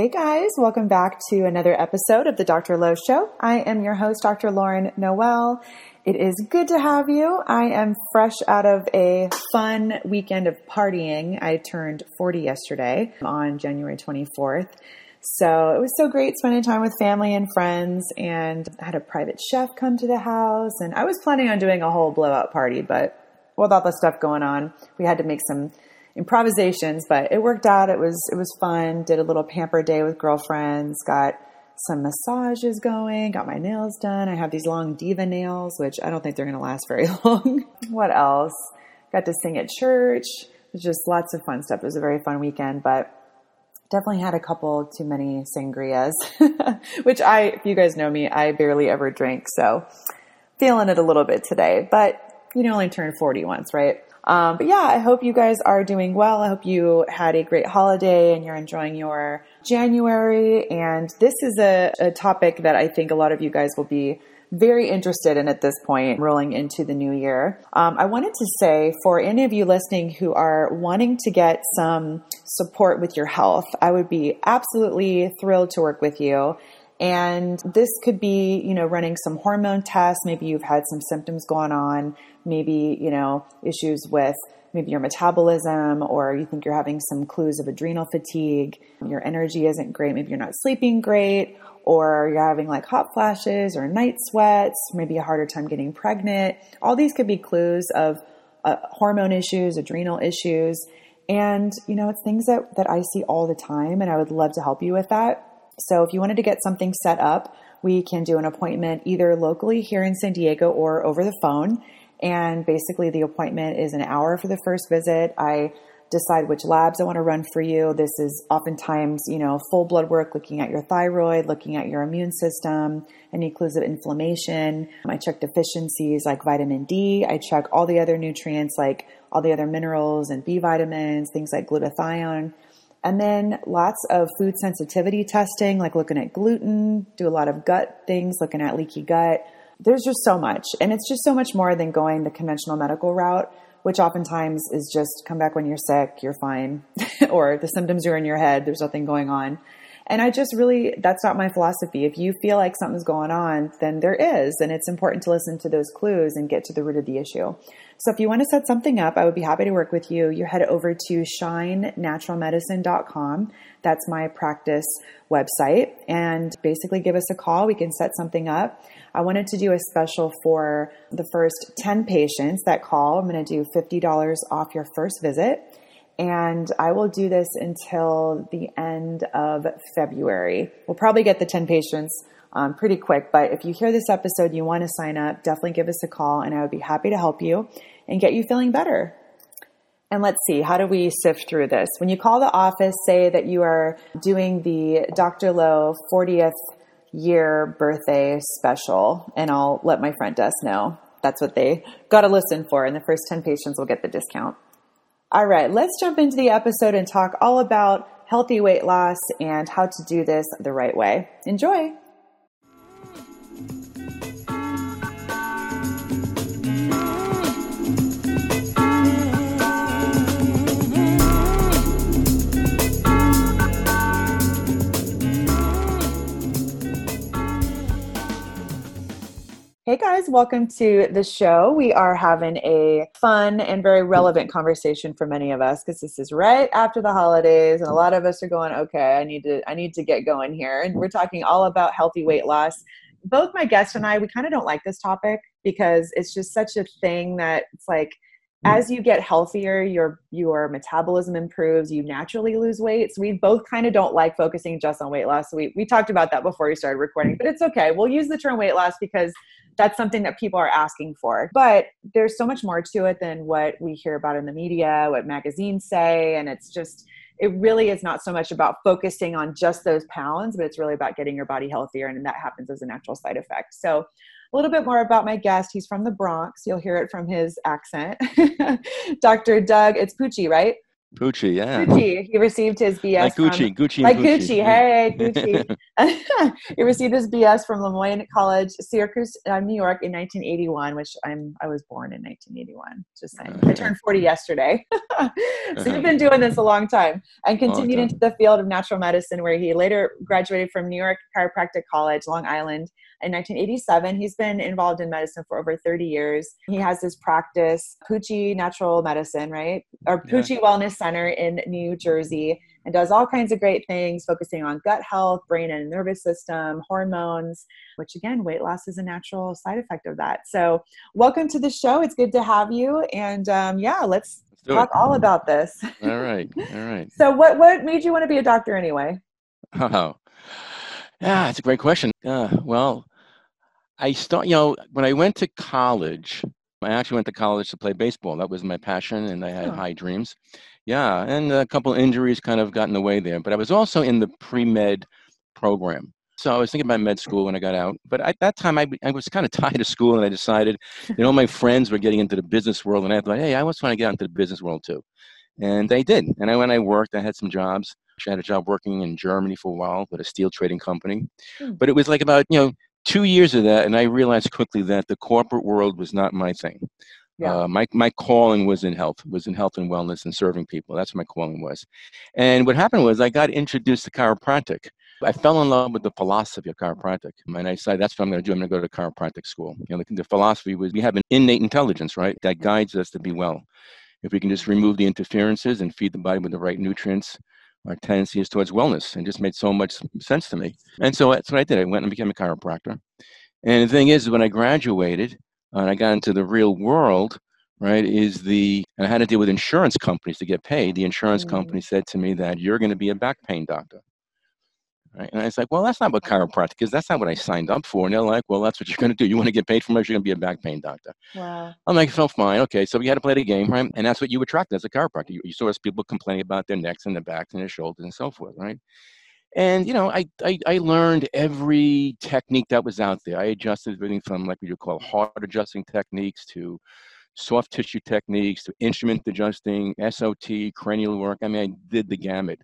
Hey guys, welcome back to another episode of the Dr. Lowe Show. I am your host, Dr. Lauren Noel. It is good to have you. I am fresh out of a fun weekend of partying. I turned 40 yesterday on January 24th. So it was so great spending time with family and friends and I had a private chef come to the house and I was planning on doing a whole blowout party, but with all the stuff going on, we had to make some improvisations, but it worked out. It was it was fun. Did a little pamper day with girlfriends. Got some massages going. Got my nails done. I have these long diva nails, which I don't think they're going to last very long. what else? Got to sing at church. It was just lots of fun stuff. It was a very fun weekend, but definitely had a couple too many sangrias, which I, if you guys know me, I barely ever drink. So feeling it a little bit today, but you know, only turned 40 once, right? Um, but yeah, I hope you guys are doing well. I hope you had a great holiday and you're enjoying your January. And this is a, a topic that I think a lot of you guys will be very interested in at this point, rolling into the new year. Um, I wanted to say for any of you listening who are wanting to get some support with your health, I would be absolutely thrilled to work with you. And this could be, you know, running some hormone tests. Maybe you've had some symptoms going on. Maybe, you know, issues with maybe your metabolism or you think you're having some clues of adrenal fatigue. Your energy isn't great. Maybe you're not sleeping great or you're having like hot flashes or night sweats, maybe a harder time getting pregnant. All these could be clues of uh, hormone issues, adrenal issues. And, you know, it's things that, that I see all the time and I would love to help you with that. So if you wanted to get something set up, we can do an appointment either locally here in San Diego or over the phone. And basically, the appointment is an hour for the first visit. I decide which labs I want to run for you. This is oftentimes, you know, full blood work, looking at your thyroid, looking at your immune system, any clues of inflammation. I check deficiencies like vitamin D. I check all the other nutrients like all the other minerals and B vitamins, things like glutathione. And then lots of food sensitivity testing, like looking at gluten, do a lot of gut things, looking at leaky gut. There's just so much. And it's just so much more than going the conventional medical route, which oftentimes is just come back when you're sick, you're fine, or the symptoms are in your head, there's nothing going on. And I just really, that's not my philosophy. If you feel like something's going on, then there is. And it's important to listen to those clues and get to the root of the issue. So if you want to set something up, I would be happy to work with you. You head over to shinenaturalmedicine.com. That's my practice website and basically give us a call. We can set something up. I wanted to do a special for the first 10 patients that call. I'm going to do $50 off your first visit. And I will do this until the end of February. We'll probably get the 10 patients um, pretty quick. But if you hear this episode, you want to sign up, definitely give us a call and I would be happy to help you and get you feeling better. And let's see, how do we sift through this? When you call the office, say that you are doing the Dr. Lowe 40th year birthday special, and I'll let my front desk know. That's what they got to listen for, and the first 10 patients will get the discount. All right, let's jump into the episode and talk all about healthy weight loss and how to do this the right way. Enjoy! Hey guys, welcome to the show. We are having a fun and very relevant conversation for many of us because this is right after the holidays and a lot of us are going, okay, I need to I need to get going here. And we're talking all about healthy weight loss. Both my guest and I, we kind of don't like this topic because it's just such a thing that it's like Mm. as you get healthier your your metabolism improves you naturally lose weight. So we both kind of don't like focusing just on weight loss. So we, we talked about that before we started recording but it's okay. We'll use the term weight loss because that's something that people are asking for. But there's so much more to it than what we hear about in the media what magazines say. And it's just it really is not so much about focusing on just those pounds but it's really about getting your body healthier. And that happens as a natural side effect. So a little bit more about my guest. He's from the Bronx. You'll hear it from his accent. Dr. Doug, it's Pucci, right? Pucci, yeah. Pucci. He received his BS. Like Gucci, from, Gucci, like Gucci. Gucci. Hey, Gucci. he received his BS from Le Moyne College, Syracuse, uh, New York, in 1981. Which I'm, I was born in 1981. Just saying, I turned 40 yesterday. so you've been doing this a long time, and continued into the field of natural medicine, where he later graduated from New York Chiropractic College, Long Island, in 1987. He's been involved in medicine for over 30 years. He has his practice, Pucci Natural Medicine, right? Or Pucci yeah. Wellness Center in New Jersey, and does all kinds of great things focusing on gut health, brain and nervous system, hormones, which again, weight loss is a natural side effect of that. So, welcome to the show. It's good to have you. And um, yeah, let's, let's talk it. all about this. All right. All right. so, what, what made you want to be a doctor anyway? Oh, yeah, it's a great question. Uh, well, I start, you know, when I went to college, I actually went to college to play baseball. That was my passion, and I had oh. high dreams. Yeah, and a couple injuries kind of got in the way there. But I was also in the pre med program. So I was thinking about med school when I got out. But at that time, I, I was kind of tired of school, and I decided, you know, my friends were getting into the business world, and I thought, hey, I was trying to get into the business world too. And they did. And I, when I worked, I had some jobs. I had a job working in Germany for a while with a steel trading company. Hmm. But it was like about, you know, two years of that, and I realized quickly that the corporate world was not my thing. Yeah. Uh, my my calling was in health, was in health and wellness and serving people. That's what my calling was. And what happened was I got introduced to chiropractic. I fell in love with the philosophy of chiropractic, and I decided that's what I'm going to do. I'm going to go to chiropractic school. You know, the, the philosophy was we have an innate intelligence, right, that guides us to be well. If we can just remove the interferences and feed the body with the right nutrients, our tendency is towards wellness and just made so much sense to me. And so that's what I did. I went and became a chiropractor. And the thing is, when I graduated and I got into the real world, right, is the, and I had to deal with insurance companies to get paid. The insurance mm-hmm. company said to me that you're going to be a back pain doctor. Right? And I was like, well, that's not what chiropractic is. That's not what I signed up for. And they're like, well, that's what you're going to do. You want to get paid for it? you're going to be a back pain doctor. Wow. I'm like, so fine. Okay. So we had to play the game, right? And that's what you attract as a chiropractor. You, you saw us people complaining about their necks and their backs and their shoulders and so forth, right? And, you know, I, I, I learned every technique that was out there. I adjusted everything from like what you call hard adjusting techniques to soft tissue techniques to instrument adjusting, SOT, cranial work. I mean, I did the gamut.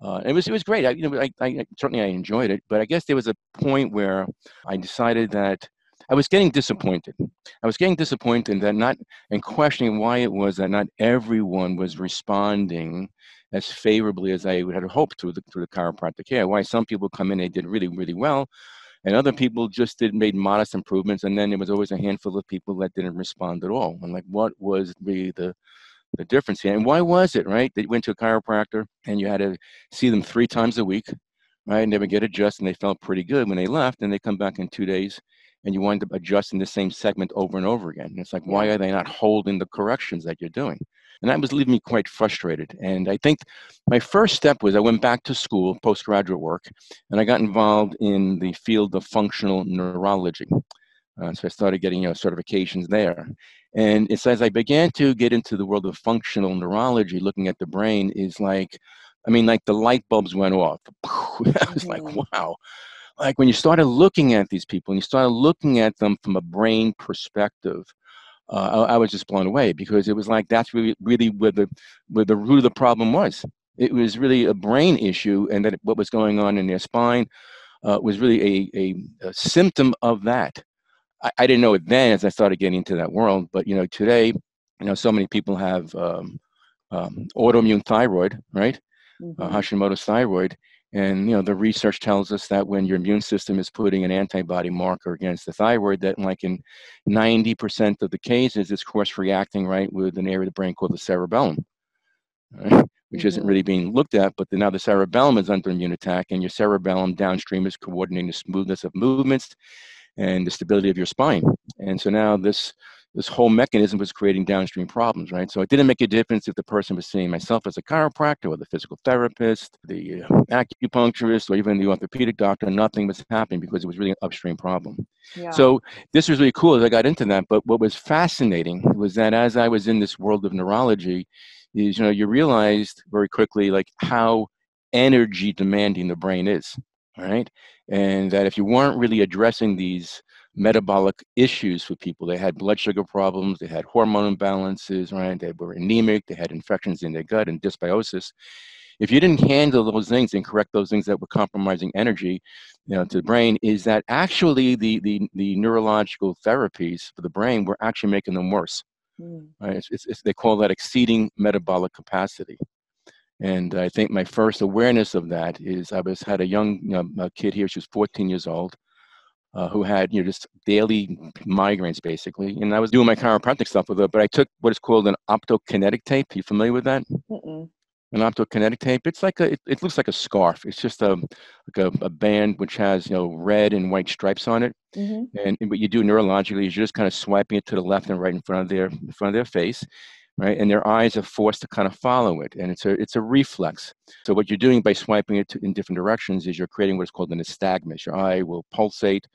Uh, it was it was great. I, you know, I, I certainly I enjoyed it, but I guess there was a point where I decided that I was getting disappointed. I was getting disappointed that not and questioning why it was that not everyone was responding as favorably as I had hoped to the to the chiropractic care. Why some people come in they did really really well, and other people just did made modest improvements, and then there was always a handful of people that didn't respond at all. And like, what was the the the difference here. And why was it, right? They went to a chiropractor and you had to see them three times a week, right? And they would get adjusted and they felt pretty good when they left. And they come back in two days and you wind up adjusting the same segment over and over again. And it's like, why are they not holding the corrections that you're doing? And that was leaving me quite frustrated. And I think my first step was I went back to school, postgraduate work, and I got involved in the field of functional neurology. Uh, so I started getting you know certifications there, and it's as I began to get into the world of functional neurology, looking at the brain, is like, I mean, like the light bulbs went off. I was like, mm-hmm. wow. Like when you started looking at these people and you started looking at them from a brain perspective, uh, I, I, was just blown away because it was like that's really, really where the where the root of the problem was. It was really a brain issue, and that what was going on in their spine uh, was really a, a, a symptom of that. I, I, didn't know it then as I started getting into that world, but you know, today, you know, so many people have um, um, autoimmune thyroid, right? Uh, mm-hmm. Uh, Hashimoto's thyroid. And you know the research tells us that when your immune system is putting an antibody marker against the thyroid, that like in 90% of the cases, it's cross reacting right with an area of the brain called the cerebellum, right? which mm-hmm. isn't really being looked at. But the, now the cerebellum is under immune attack, and your cerebellum downstream is coordinating the smoothness of movements and the stability of your spine. And so now this this whole mechanism was creating downstream problems, right? So it didn't make a difference if the person was seeing myself as a chiropractor or the physical therapist, the uh, acupuncturist, or even the orthopedic doctor. Nothing was happening because it was really an upstream problem. Yeah. So this was really cool as I got into that. But what was fascinating was that as I was in this world of neurology, is you know you realized very quickly like how energy demanding the brain is, right? And that if you weren't really addressing these metabolic issues for people. They had blood sugar problems, they had hormone imbalances, right? They were anemic, they had infections in their gut and dysbiosis. If you didn't handle those things and correct those things that were compromising energy, you know, to the brain, is that actually the the, the neurological therapies for the brain were actually making them worse. Mm. Right? It's, it's, it's, they call that exceeding metabolic capacity. And I think my first awareness of that is I was had a young you know, a kid here. She was 14 years old, uh, who had you know just daily migraines basically, and I was doing my chiropractic stuff with her. But I took what is called an optokinetic tape. Are you familiar with that? Mm-mm. An optokinetic tape. It's like a. It, it, looks like a scarf. It's just a like a, a, band which has you know red and white stripes on it. Mm-hmm. And, and what you do neurologically is you're just kind of swiping it to the left and right in front of their in front of their face right? And their eyes are forced to kind of follow it, and it's a it's a reflex. So what you're doing by swiping it to, in different directions is you're creating what's called an nystagmus. Your eye will pulsate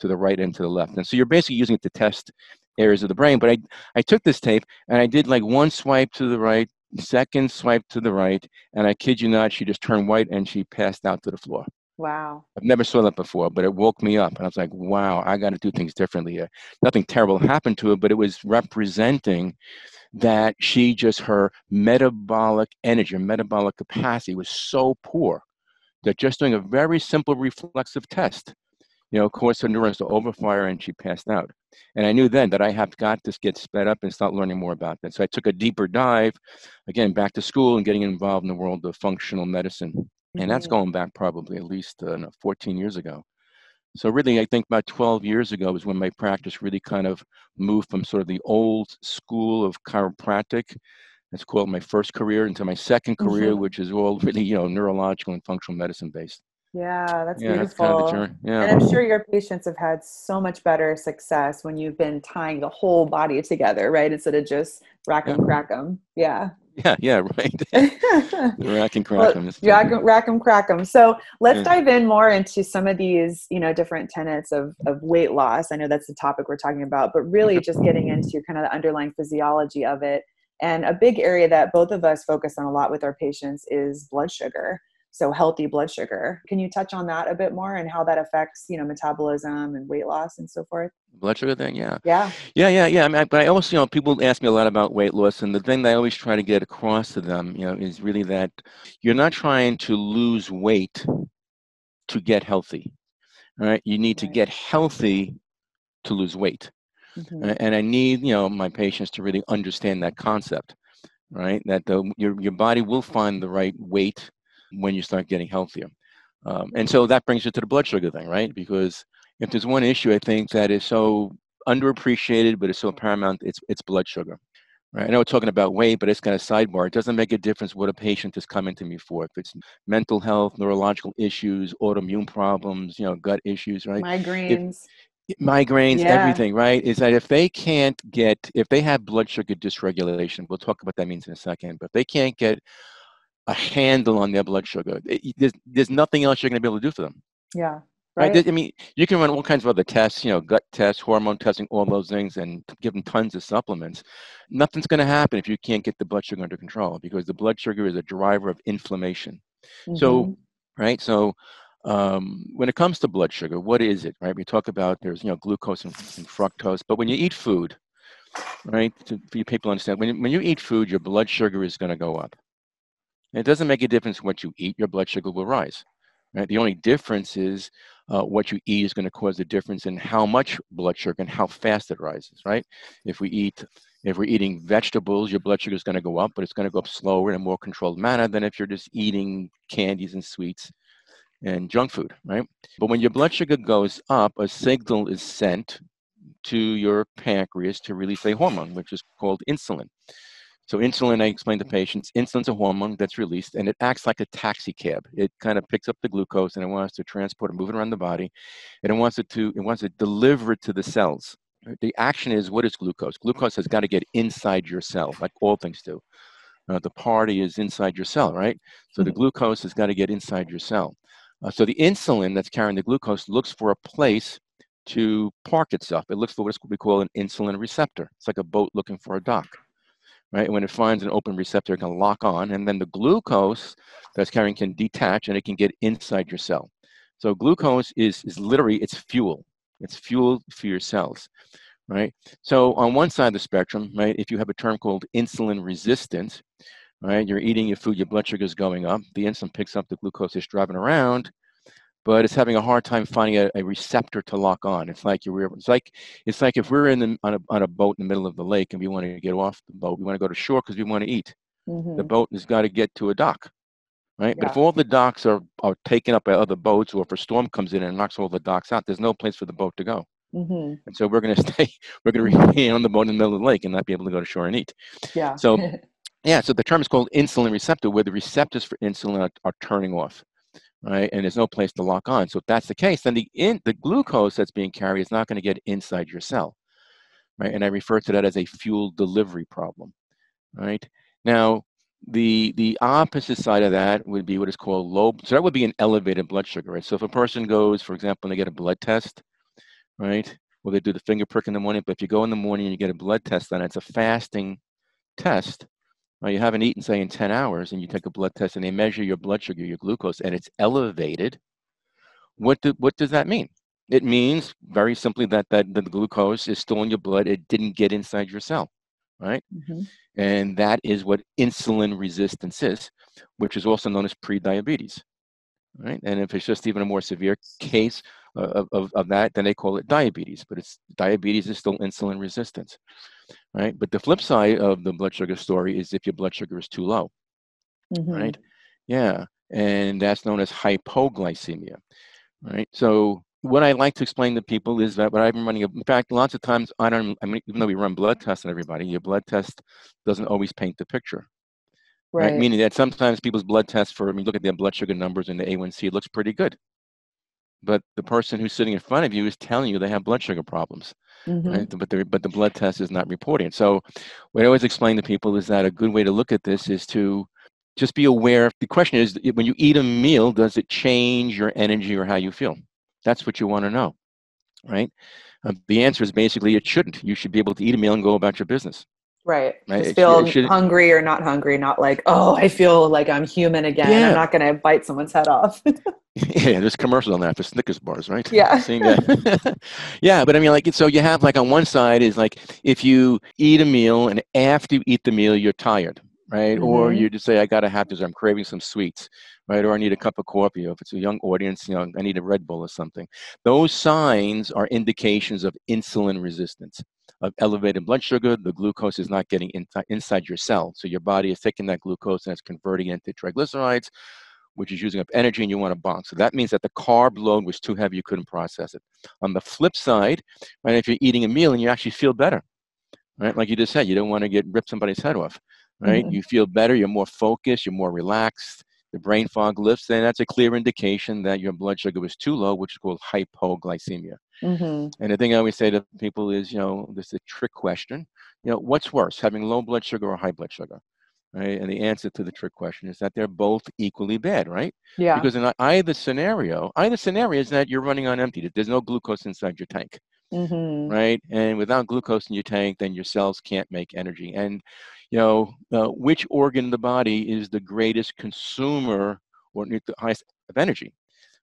to the right and to the left. And so you're basically using it to test areas of the brain. But I, I took this tape and I did like one swipe to the right, second swipe to the right, and I kid you not, she just turned white and she passed out to the floor. Wow. I've never saw that before, but it woke me up. And I was like, wow, I got to do things differently. Uh, nothing terrible happened to her, but it was representing that she just, her metabolic energy, metabolic capacity was so poor that just doing a very simple reflexive test you know, caused her neurons to overfire and she passed out. And I knew then that I have got to get sped up and start learning more about that. So I took a deeper dive, again, back to school and getting involved in the world of functional medicine. And that's mm-hmm. going back probably at least uh, 14 years ago. So really, I think about 12 years ago was when my practice really kind of moved from sort of the old school of chiropractic that's called my first career into my second career, mm-hmm. which is all really, you know, neurological and functional medicine based. Yeah, that's yeah, beautiful. That's kind of yeah. And I'm sure your patients have had so much better success when you've been tying the whole body together, right? Instead of just rack them, yeah. crack them. Yeah. Yeah, yeah, right. rack and crack well, them. Rack, rack them, crack them. So let's yeah. dive in more into some of these, you know, different tenets of, of weight loss. I know that's the topic we're talking about, but really just getting into kind of the underlying physiology of it. And a big area that both of us focus on a lot with our patients is blood sugar so healthy blood sugar. Can you touch on that a bit more and how that affects you know metabolism and weight loss and so forth? Blood sugar thing yeah. Yeah. Yeah yeah yeah I mean, but i also you know people ask me a lot about weight loss and the thing that i always try to get across to them you know is really that you're not trying to lose weight to get healthy right? You need right. to get healthy to lose weight. Mm-hmm. and i need you know my patients to really understand that concept right? That the your, your body will find the right weight when you start getting healthier. Um, and so that brings you to the blood sugar thing, right? Because if there's one issue I think that is so underappreciated but is so paramount, it's it's blood sugar. Right. I know we're talking about weight, but it's kind of sidebar. It doesn't make a difference what a patient is coming to me for. If it's mental health, neurological issues, autoimmune problems, you know, gut issues, right? Migraines. If, migraines, yeah. everything, right? Is that if they can't get, if they have blood sugar dysregulation, we'll talk about what that means in a second, but if they can't get a handle on their blood sugar. There's, there's nothing else you're going to be able to do for them. Yeah. Right. right. I mean, you can run all kinds of other tests, you know, gut tests, hormone testing, all those things, and give them tons of supplements. Nothing's going to happen if you can't get the blood sugar under control because the blood sugar is a driver of inflammation. Mm-hmm. So, right. So, um, when it comes to blood sugar, what is it? Right. We talk about there's you know glucose and, and fructose, but when you eat food, right, to, for you people understand, when when you eat food, your blood sugar is going to go up. It doesn't make a difference what you eat, your blood sugar will rise. Right? The only difference is uh, what you eat is going to cause a difference in how much blood sugar and how fast it rises, right? If we eat, if we're eating vegetables, your blood sugar is going to go up, but it's going to go up slower in a more controlled manner than if you're just eating candies and sweets and junk food, right? But when your blood sugar goes up, a signal is sent to your pancreas to release a hormone, which is called insulin. So insulin, I explain to patients, insulin's a hormone that's released and it acts like a taxi cab. It kind of picks up the glucose and it wants to transport and move it around the body. And it wants it to, it wants to deliver it to the cells. The action is what is glucose? Glucose has got to get inside your cell, like all things do. Uh, the party is inside your cell, right? So the mm-hmm. glucose has got to get inside your cell. Uh, so the insulin that's carrying the glucose looks for a place to park itself. It looks for what we call an insulin receptor. It's like a boat looking for a dock, right? When it finds an open receptor, it can lock on, and then the glucose that's carrying can detach and it can get inside your cell. So glucose is, is literally, it's fuel. It's fuel for your cells, right? So on one side of the spectrum, right, if you have a term called insulin resistant, right, you're eating your food, your blood sugar is going up, the insulin picks up the glucose it's driving around, but it's having a hard time finding a, a, receptor to lock on. It's like you're, it's like it's like if we're in the, on a on a boat in the middle of the lake and we want to get off the boat, we want to go to shore because we want to eat. Mm-hmm. The boat has got to get to a dock, right? Yeah. But if all the docks are are taken up by other boats, or if a storm comes in and knocks all the docks out, there's no place for the boat to go. Mm-hmm. And so we're going to stay, we're going to remain on the boat in the middle of the lake and not be able to go to shore and eat. Yeah. So, yeah. So the term is called insulin receptor, where the receptors for insulin are, are turning off right? And there's no place to lock on. So if that's the case, then the in, the glucose that's being carried is not going to get inside your cell, right? And I refer to that as a fuel delivery problem, right? Now, the the opposite side of that would be what is called low. So that would be an elevated blood sugar, right? So if a person goes, for example, and they get a blood test, right? Well, they do the finger prick in the morning, but if you go in the morning and you get a blood test, then it's a fasting test well, you haven't eaten, say, in 10 hours, and you take a blood test and they measure your blood sugar, your glucose, and it's elevated. What, do, what does that mean? It means very simply that, that the glucose is still in your blood. It didn't get inside your cell, right? Mm-hmm. And that is what insulin resistance is, which is also known as prediabetes, right? And if it's just even a more severe case of, of, of that, then they call it diabetes. But it's diabetes is still insulin resistance right? But the flip side of the blood sugar story is if your blood sugar is too low, mm-hmm. right? Yeah, and that's known as hypoglycemia, right? So what I like to explain to people is that what I've been running, in fact, lots of times I don't, I mean, even though we run blood tests on everybody, your blood test doesn't always paint the picture. Right. right. Meaning that sometimes people's blood tests for, I mean, look at their blood sugar numbers and the A1C, it looks pretty good but the person who's sitting in front of you is telling you they have blood sugar problems, mm-hmm. right? But the but the blood test is not reporting it. So, what I always explain to people is that a good way to look at this is to just be aware. The question is, when you eat a meal, does it change your energy or how you feel? That's what you want to know, right? Um, the answer is basically it shouldn't. You should be able to eat a meal and go about your business. Right. right. Just feel should, hungry or not hungry, not like, oh, I feel like I'm human again. Yeah. I'm not going to bite someone's head off. yeah, there's commercials on that for Snickers bars, right? Yeah. yeah, but I mean, like, so you have like on one side is like if you eat a meal and after you eat the meal, you're tired, right? Mm-hmm. Or you just say, I got to have this, I'm craving some sweets, right? Or I need a cup of coffee. Or if it's a young audience, you know, I need a Red Bull or something. Those signs are indications of insulin resistance of elevated blood sugar, the glucose is not getting in, inside your cell. So your body is taking that glucose and it's converting it into triglycerides, which is using up energy and you want to bonk. So that means that the carb load was too heavy, you couldn't process it. On the flip side, right, if you're eating a meal and you actually feel better, right, like you just said, you don't want to get rip somebody's head off, right? Mm-hmm. You feel better, you're more focused, you're more relaxed, the brain fog lifts, then that's a clear indication that your blood sugar was too low, which is called hypoglycemia. Mm-hmm. And the thing I always say to people is, you know, this is a trick question. You know, what's worse, having low blood sugar or high blood sugar? Right? And the answer to the trick question is that they're both equally bad, right? Yeah. Because in either scenario, either scenario is that you're running on empty. There's no glucose inside your tank. Mm-hmm. Right. And without glucose in your tank, then your cells can't make energy. And, you know, uh, which organ in the body is the greatest consumer or the highest of energy?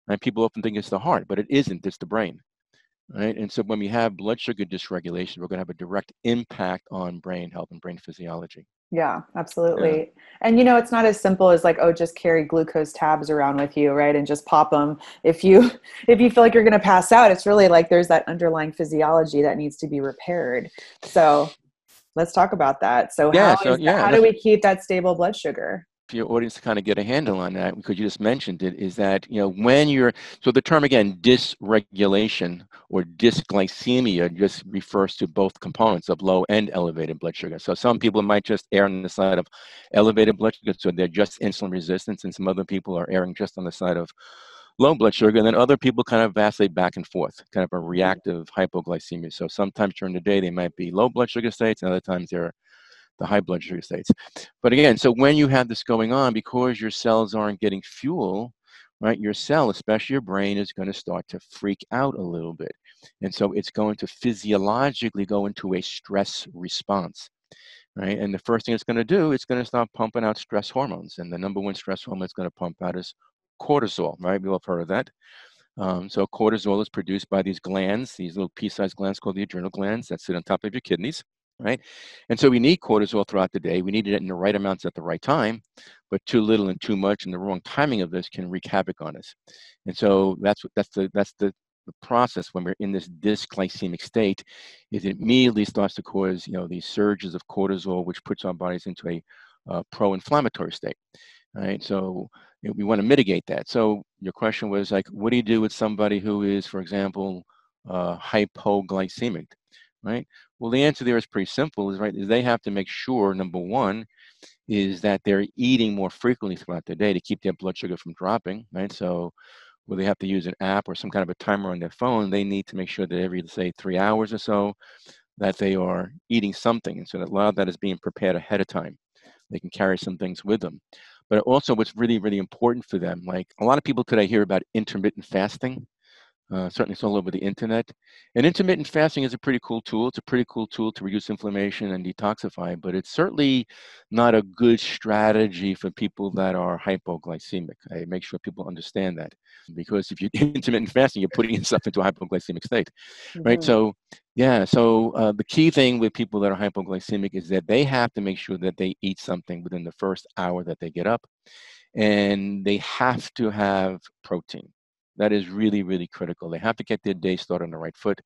And people often think it's the heart, but it isn't. It's the brain right? And so when we have blood sugar dysregulation, we're going to have a direct impact on brain health and brain physiology. Yeah, absolutely. Yeah. And you know, it's not as simple as like, oh, just carry glucose tabs around with you, right? And just pop them if you if you feel like you're going to pass out. It's really like there's that underlying physiology that needs to be repaired. So, let's talk about that. So, yeah, how, so, is, yeah, how do we keep that stable blood sugar? For your audience to kind of get a handle on that because you just mentioned it is that you know when you're so the term again dysregulation or dysglycemia just refers to both components of low and elevated blood sugar so some people might just err on the side of elevated blood sugar so they're just insulin resistance and some other people are erring just on the side of low blood sugar, and then other people kind of vacillate back and forth, kind of a reactive hypoglycemia. So sometimes during the day they might be low blood sugar states, and other times they're the high blood sugar states. But again, so when you have this going on, because your cells aren't getting fuel, right, your cell, especially your brain, is going to start to freak out a little bit. And so it's going to physiologically go into a stress response. Right. And the first thing it's going to do, it's going to start pumping out stress hormones. And the number one stress hormone it's going to pump out is cortisol, right? We all have heard of that. Um, so cortisol is produced by these glands, these little pea-sized glands called the adrenal glands that sit on top of your kidneys right? And so we need cortisol throughout the day. We need it in the right amounts at the right time, but too little and too much and the wrong timing of this can wreak havoc on us. And so that's that's the that's the, the process when we're in this dysglycemic state is it immediately starts to cause you know these surges of cortisol which puts our bodies into a uh, pro-inflammatory state right so you know, we want to mitigate that so your question was like what do you do with somebody who is for example uh, hypoglycemic right well, the answer there is pretty simple. Is right is they have to make sure number one is that they're eating more frequently throughout the day to keep their blood sugar from dropping. Right, so where they have to use an app or some kind of a timer on their phone, they need to make sure that every say three hours or so that they are eating something, and so that a lot of that is being prepared ahead of time. They can carry some things with them. But also, what's really, really important for them, like a lot of people today hear about intermittent fasting, uh, certainly it's all over the internet. And intermittent fasting is a pretty cool tool. It's a pretty cool tool to reduce inflammation and detoxify, but it's certainly not a good strategy for people that are hypoglycemic. I make sure people understand that because if you're intermittent fasting, you're putting yourself into a hypoglycemic state, mm-hmm. right? So, yeah. So uh, the key thing with people that are hypoglycemic is that they have to make sure that they eat something within the first hour that they get up, and they have to have protein that is really, really critical. They have to get their day started on the right foot.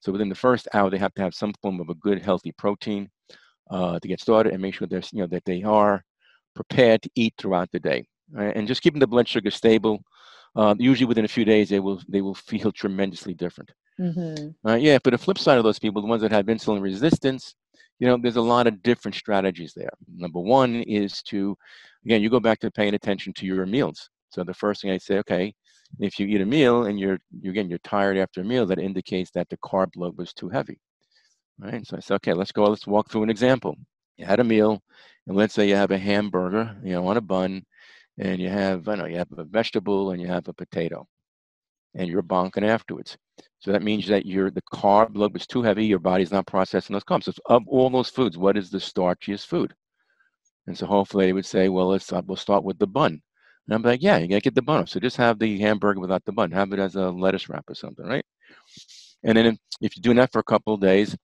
So within the first hour, they have to have some form of a good, healthy protein uh, to get started and make sure there's, you know, that they are prepared to eat throughout the day. Right? And just keeping the blood sugar stable. Uh, usually within a few days, they will they will feel tremendously different. Mm-hmm. Uh, yeah, but the flip side of those people, the ones that have insulin resistance, you know, there's a lot of different strategies there. Number one is to, again, you go back to paying attention to your meals. So the first thing I say, okay, if you eat a meal and you're, you again, you're tired after a meal, that indicates that the carb load was too heavy. Right. So I said, okay, let's go, let's walk through an example. You had a meal, and let's say you have a hamburger, you know, on a bun, and you have, I know, you have a vegetable and you have a potato, and you're bonking afterwards. So that means that your the carb load was too heavy, your body's not processing those carbs. So of all those foods, what is the starchiest food? And so hopefully they would say, well, let's uh, we'll start with the bun. And I'm like, yeah, you gotta get the bun. So just have the hamburger without the bun. Have it as a lettuce wrap or something, right? And then if you're doing that for a couple of days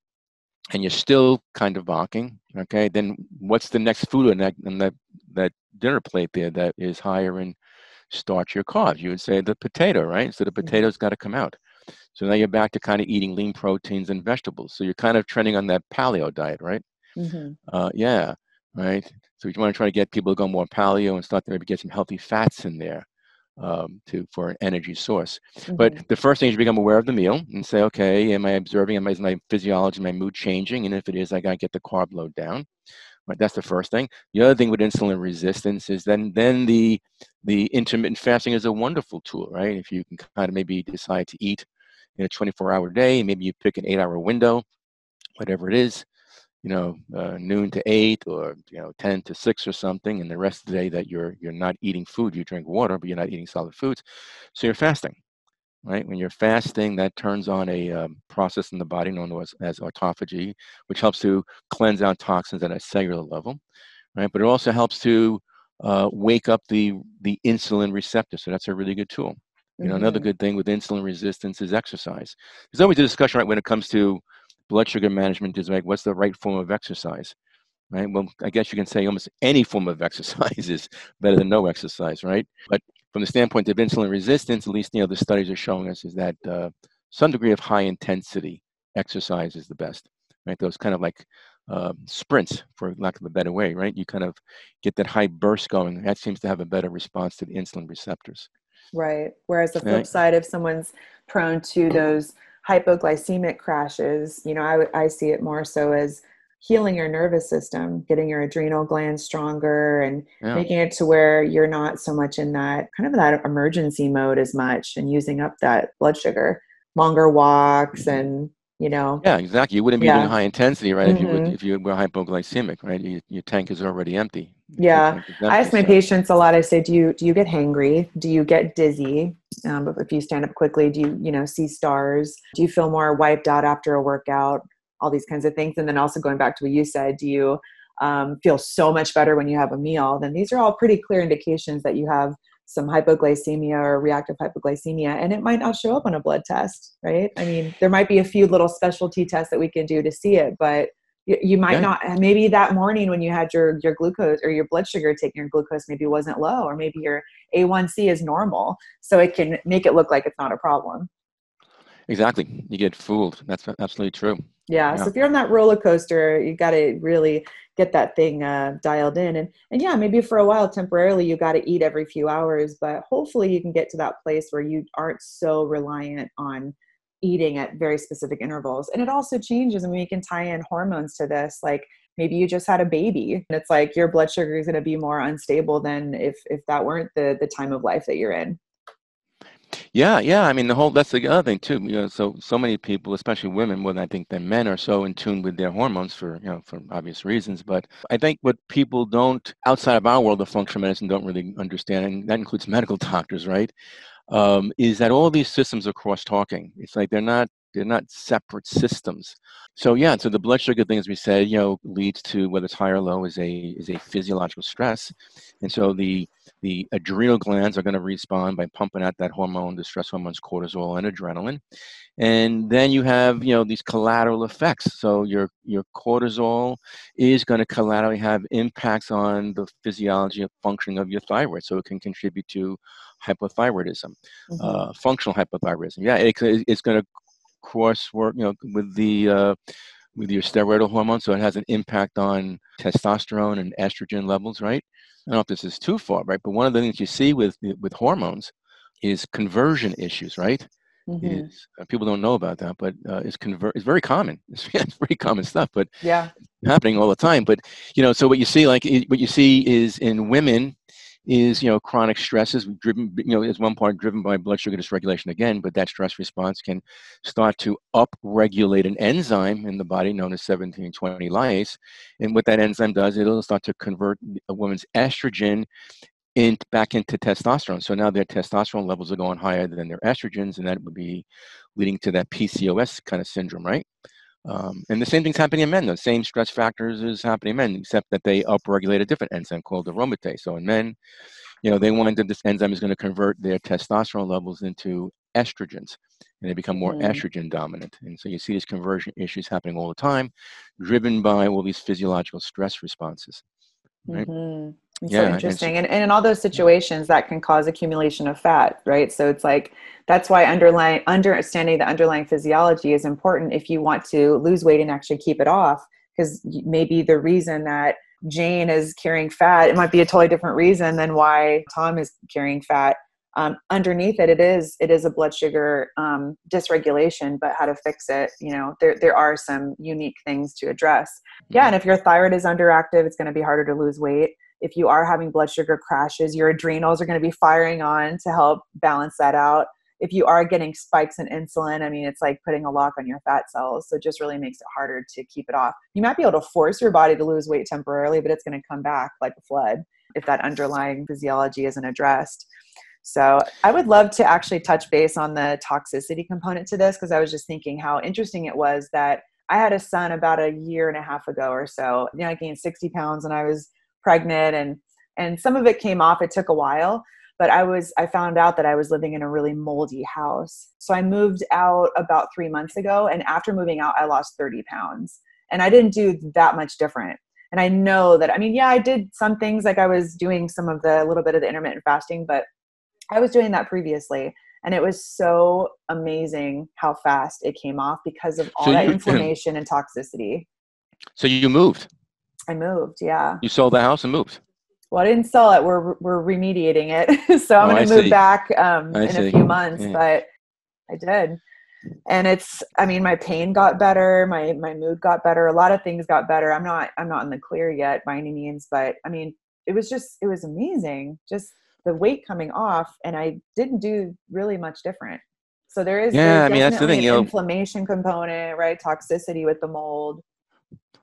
and you're still kind of balking, okay, then what's the next food on that, on that, that dinner plate there that is higher in starch or carbs? You would say the potato, right? So the mm-hmm. potato's got to come out. So now you're back to kind of eating lean proteins and vegetables. So you're kind of trending on that paleo diet, right? Mm-hmm. Uh, yeah right? So we want to try to get people to go more paleo and start to maybe get some healthy fats in there um, to for an energy source. Mm-hmm. But the first thing is to become aware of the meal and say, okay, am I observing? Am I, is my physiology, my mood changing? And if it is, I got to get the carb load down. Right, that's the first thing. The other thing with insulin resistance is then then the the intermittent fasting is a wonderful tool, right? If you can kind of maybe decide to eat in a 24 hour day, maybe you pick an eight hour window, whatever it is, you know, uh, noon to eight or you know, ten to six or something, and the rest of the day that you're you're not eating food, you drink water, but you're not eating solid foods, so you're fasting, right? When you're fasting, that turns on a um, process in the body known as, as autophagy, which helps to cleanse out toxins at a cellular level, right? But it also helps to uh, wake up the the insulin receptor, so that's a really good tool. You know, mm-hmm. another good thing with insulin resistance is exercise. There's always a discussion, right, when it comes to blood sugar management is like what's the right form of exercise right? Well i guess you can say almost any form of exercise is better than no exercise right? But from the standpoint of insulin resistance at least you know the studies are showing us is that uh, some degree of high intensity exercise is the best right? Those kind of like uh, sprints for lack of a better way right? You kind of get that high burst going. That seems to have a better response to the insulin receptors. Right. Whereas the flip right. side if someone's prone to those hypoglycemic crashes, you know, I, I see it more so as healing your nervous system, getting your adrenal glands stronger and yeah. making it to where you're not so much in that kind of that emergency mode as much and using up that blood sugar. Longer walks and you know. Yeah, exactly. You wouldn't be yeah. doing high intensity, right? Mm-hmm. If you would, mm-hmm. if you were hypoglycemic, right? You, your tank is already empty. Yeah, I ask my patients a lot. I say, do you do you get hangry? Do you get dizzy? Um, if you stand up quickly, do you you know see stars? Do you feel more wiped out after a workout? All these kinds of things, and then also going back to what you said, do you um, feel so much better when you have a meal? Then these are all pretty clear indications that you have some hypoglycemia or reactive hypoglycemia and it might not show up on a blood test right i mean there might be a few little specialty tests that we can do to see it but you, you might yeah. not maybe that morning when you had your your glucose or your blood sugar taking your glucose maybe wasn't low or maybe your a1c is normal so it can make it look like it's not a problem exactly you get fooled that's absolutely true yeah, yeah. so if you're on that roller coaster you got to really get that thing uh, dialed in and and yeah maybe for a while temporarily you got to eat every few hours but hopefully you can get to that place where you aren't so reliant on eating at very specific intervals and it also changes I and mean, we can tie in hormones to this like maybe you just had a baby and it's like your blood sugar is going to be more unstable than if if that weren't the the time of life that you're in yeah, yeah. I mean, the whole that's the other thing too. You know, so so many people, especially women, more than I think than men, are so in tune with their hormones for you know for obvious reasons. But I think what people don't outside of our world of functional medicine don't really understand, and that includes medical doctors, right? Um, is that all these systems are cross talking? It's like they're not they're not separate systems. So yeah, so the blood sugar thing, as we said, you know, leads to whether it's high or low is a is a physiological stress, and so the the adrenal glands are going to respond by pumping out that hormone, the stress hormones, cortisol and adrenaline, and then you have you know these collateral effects. So your your cortisol is going to collaterally have impacts on the physiology of functioning of your thyroid, so it can contribute to hypothyroidism, mm-hmm. uh, functional hypothyroidism. Yeah, it, it's going to coursework, you know, with the uh, with your steroidal hormone, so it has an impact on testosterone and estrogen levels, right? I don't know if this is too far, right? But one of the things you see with with hormones is conversion issues, right? Mm-hmm. Is uh, people don't know about that, but uh, it's convert. It's very common. It's, it's very common stuff, but yeah, happening all the time. But you know, so what you see, like what you see, is in women is you know chronic stresses. Driven you know is one part driven by blood sugar dysregulation again but that stress response can start to upregulate an enzyme in the body known as 1720 lyase. And what that enzyme does it'll start to convert a woman's estrogen in, back into testosterone. So now their testosterone levels are going higher than their estrogens and that would be leading to that pcos kind of syndrome right um, and the same thing's happening in men. The same stress factors is happening in men, except that they upregulate a different enzyme called aromatase. So in men, you know, they up this enzyme is going to convert their testosterone levels into estrogens, and they become more mm. estrogen dominant. And so you see these conversion issues happening all the time, driven by all these physiological stress responses. Right? Mm-hmm. It's yeah, so interesting. And, and in all those situations, that can cause accumulation of fat, right? So it's like that's why underlying understanding the underlying physiology is important if you want to lose weight and actually keep it off. Because maybe the reason that Jane is carrying fat, it might be a totally different reason than why Tom is carrying fat. Um, underneath it, it is it is a blood sugar um, dysregulation, but how to fix it, you know, there there are some unique things to address. Yeah, and if your thyroid is underactive, it's going to be harder to lose weight if you are having blood sugar crashes, your adrenals are going to be firing on to help balance that out. If you are getting spikes in insulin, I mean, it's like putting a lock on your fat cells. So it just really makes it harder to keep it off. You might be able to force your body to lose weight temporarily, but it's going to come back like a flood if that underlying physiology isn't addressed. So I would love to actually touch base on the toxicity component to this because I was just thinking how interesting it was that I had a son about a year and a half ago or so. You know, I gained 60 pounds and I was pregnant and and some of it came off it took a while but i was i found out that i was living in a really moldy house. So i moved out about three months ago and after moving out i lost 30 pounds. And i didn't do that much different. And i know that i mean yeah i did some things like i was doing some of the a little bit of the intermittent fasting but i was doing that previously. And it was so amazing how fast it came off because of all so that you, inflammation and toxicity. So you moved I moved. Yeah. You sold the house and moved. Well, I didn't sell it. We're we're remediating it, so I'm oh, going to move back um, in see. a few months. Yeah. But I did. and it's i mean my pain got better my my mood got better a lot of things got better i'm not i'm not in the clear yet by any means but i mean it was just it was amazing just the weight coming off and i didn't do really much different so there is yeah i mean that's the thing an you know inflammation component right toxicity with the mold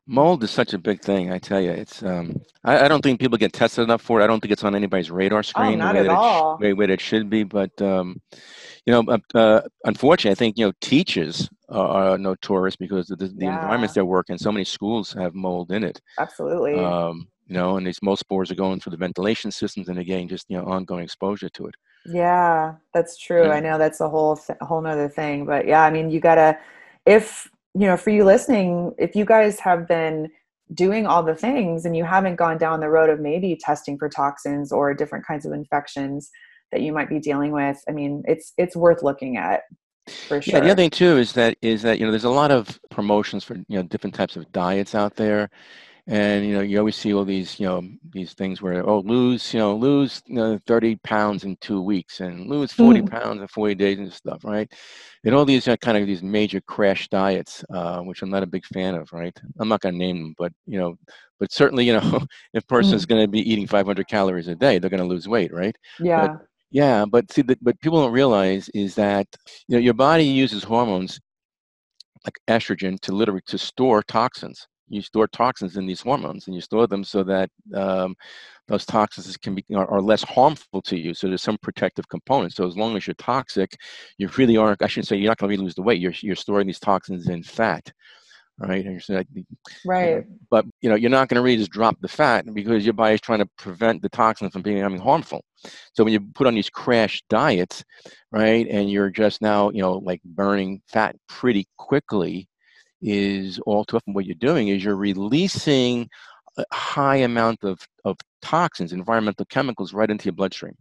mold is such a big thing i tell you it's um I, I, don't think people get tested enough for it. I don't think it's on anybody's radar oh, screen not the way at that all. It, sh- way, way that it should be but um you know uh, uh, unfortunately i think you know teachers are, are notorious because of the, the Yeah. environments they work in so many schools have mold in it. Absolutely. Um you know and these most spores are going through the ventilation systems and again just you know ongoing exposure to it. Yeah, that's true. I know that's a whole th- whole nother thing, but yeah, I mean, you gotta, if you know, for you listening, if you guys have been doing all the things and you haven't gone down the road of maybe testing for toxins or different kinds of infections that you might be dealing with, I mean, it's it's worth looking at for sure. Yeah, the other thing too is that is that you know there's a lot of promotions for you know different types of diets out there, and you know you always see all these you know these things where oh lose you know lose you know 30 pounds in two weeks and lose 40 Mhm. pounds in 40 days and stuff, right? And all these are kind of these major crash diets, uh, which I'm not a big fan of, right? I'm not going to name them, but you know, but certainly you know if a person's going to be eating 500 calories a day, they're going to lose weight, right? yeah, Yeah, but see, the, but people don't realize is that you know your body uses hormones like estrogen to literally to store toxins. You store toxins in these hormones, and you store them so that um, those toxins can be are, are less harmful to you. So there's some protective component. So as long as you're toxic, you really aren't. I shouldn't say you're not going to really lose the weight. You're you're storing these toxins in fat, right? And you're like, right. but you know you're not going to really just drop the fat because your body's trying to prevent the toxins from becoming harmful so when you put on these crash diets right and you're just now you know like burning fat pretty quickly is all too often what you're doing is you're releasing a high amount of, of toxins environmental chemicals right into your bloodstream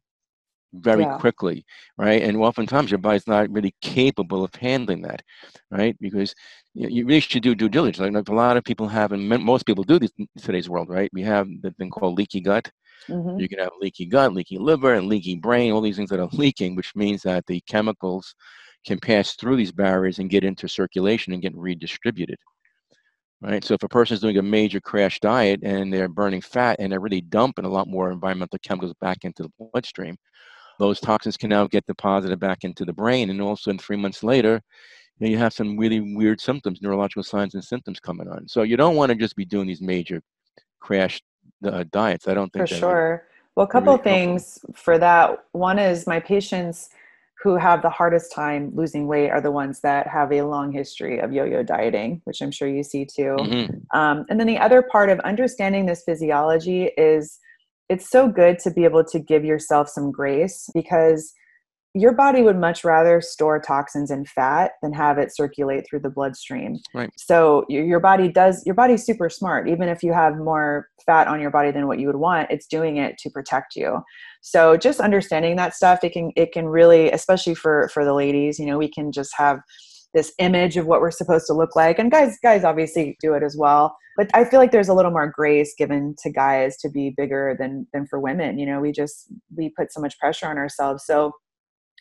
very Yeah. quickly right? And oftentimes your body's not really capable of handling that right? Because you, you really should do due diligence. Like, a lot of people have and most people do this in today's world right? We have the thing called leaky gut. Hmm you can have leaky gut, leaky liver, and leaky brain, all these things that are leaking, which means that the chemicals can pass through these barriers and get into circulation and get redistributed. Right. So if a person is doing a major crash diet and they're burning fat and they're really dumping a lot more environmental chemicals back into the bloodstream, those toxins can now get deposited back into the brain. And also, in three months later, you, know, you have some really weird symptoms, neurological signs and symptoms coming on. So you don't want to just be doing these major crash uh, diets. I don't For think really- sure. Well, a couple really helpful. things for that. One is my patients who have the hardest time losing weight are the ones that have a long history of yo-yo dieting, which I'm sure you see too. Mhm. Um, and then the other part of understanding this physiology is it's so good to be able to give yourself some grace because your body would much rather store toxins in fat than have it circulate through the bloodstream. Right. So your, your body does, your body's super smart. Even if you have more fat on your body than what you would want, it's doing it to protect you. So just understanding that stuff, it can, it can really, especially for, for the ladies, you know, we can just have this image of what we're supposed to look like and guys guys obviously do it as well but i feel like there's a little more grace given to guys to be bigger than than for women you know we just we put so much pressure on ourselves so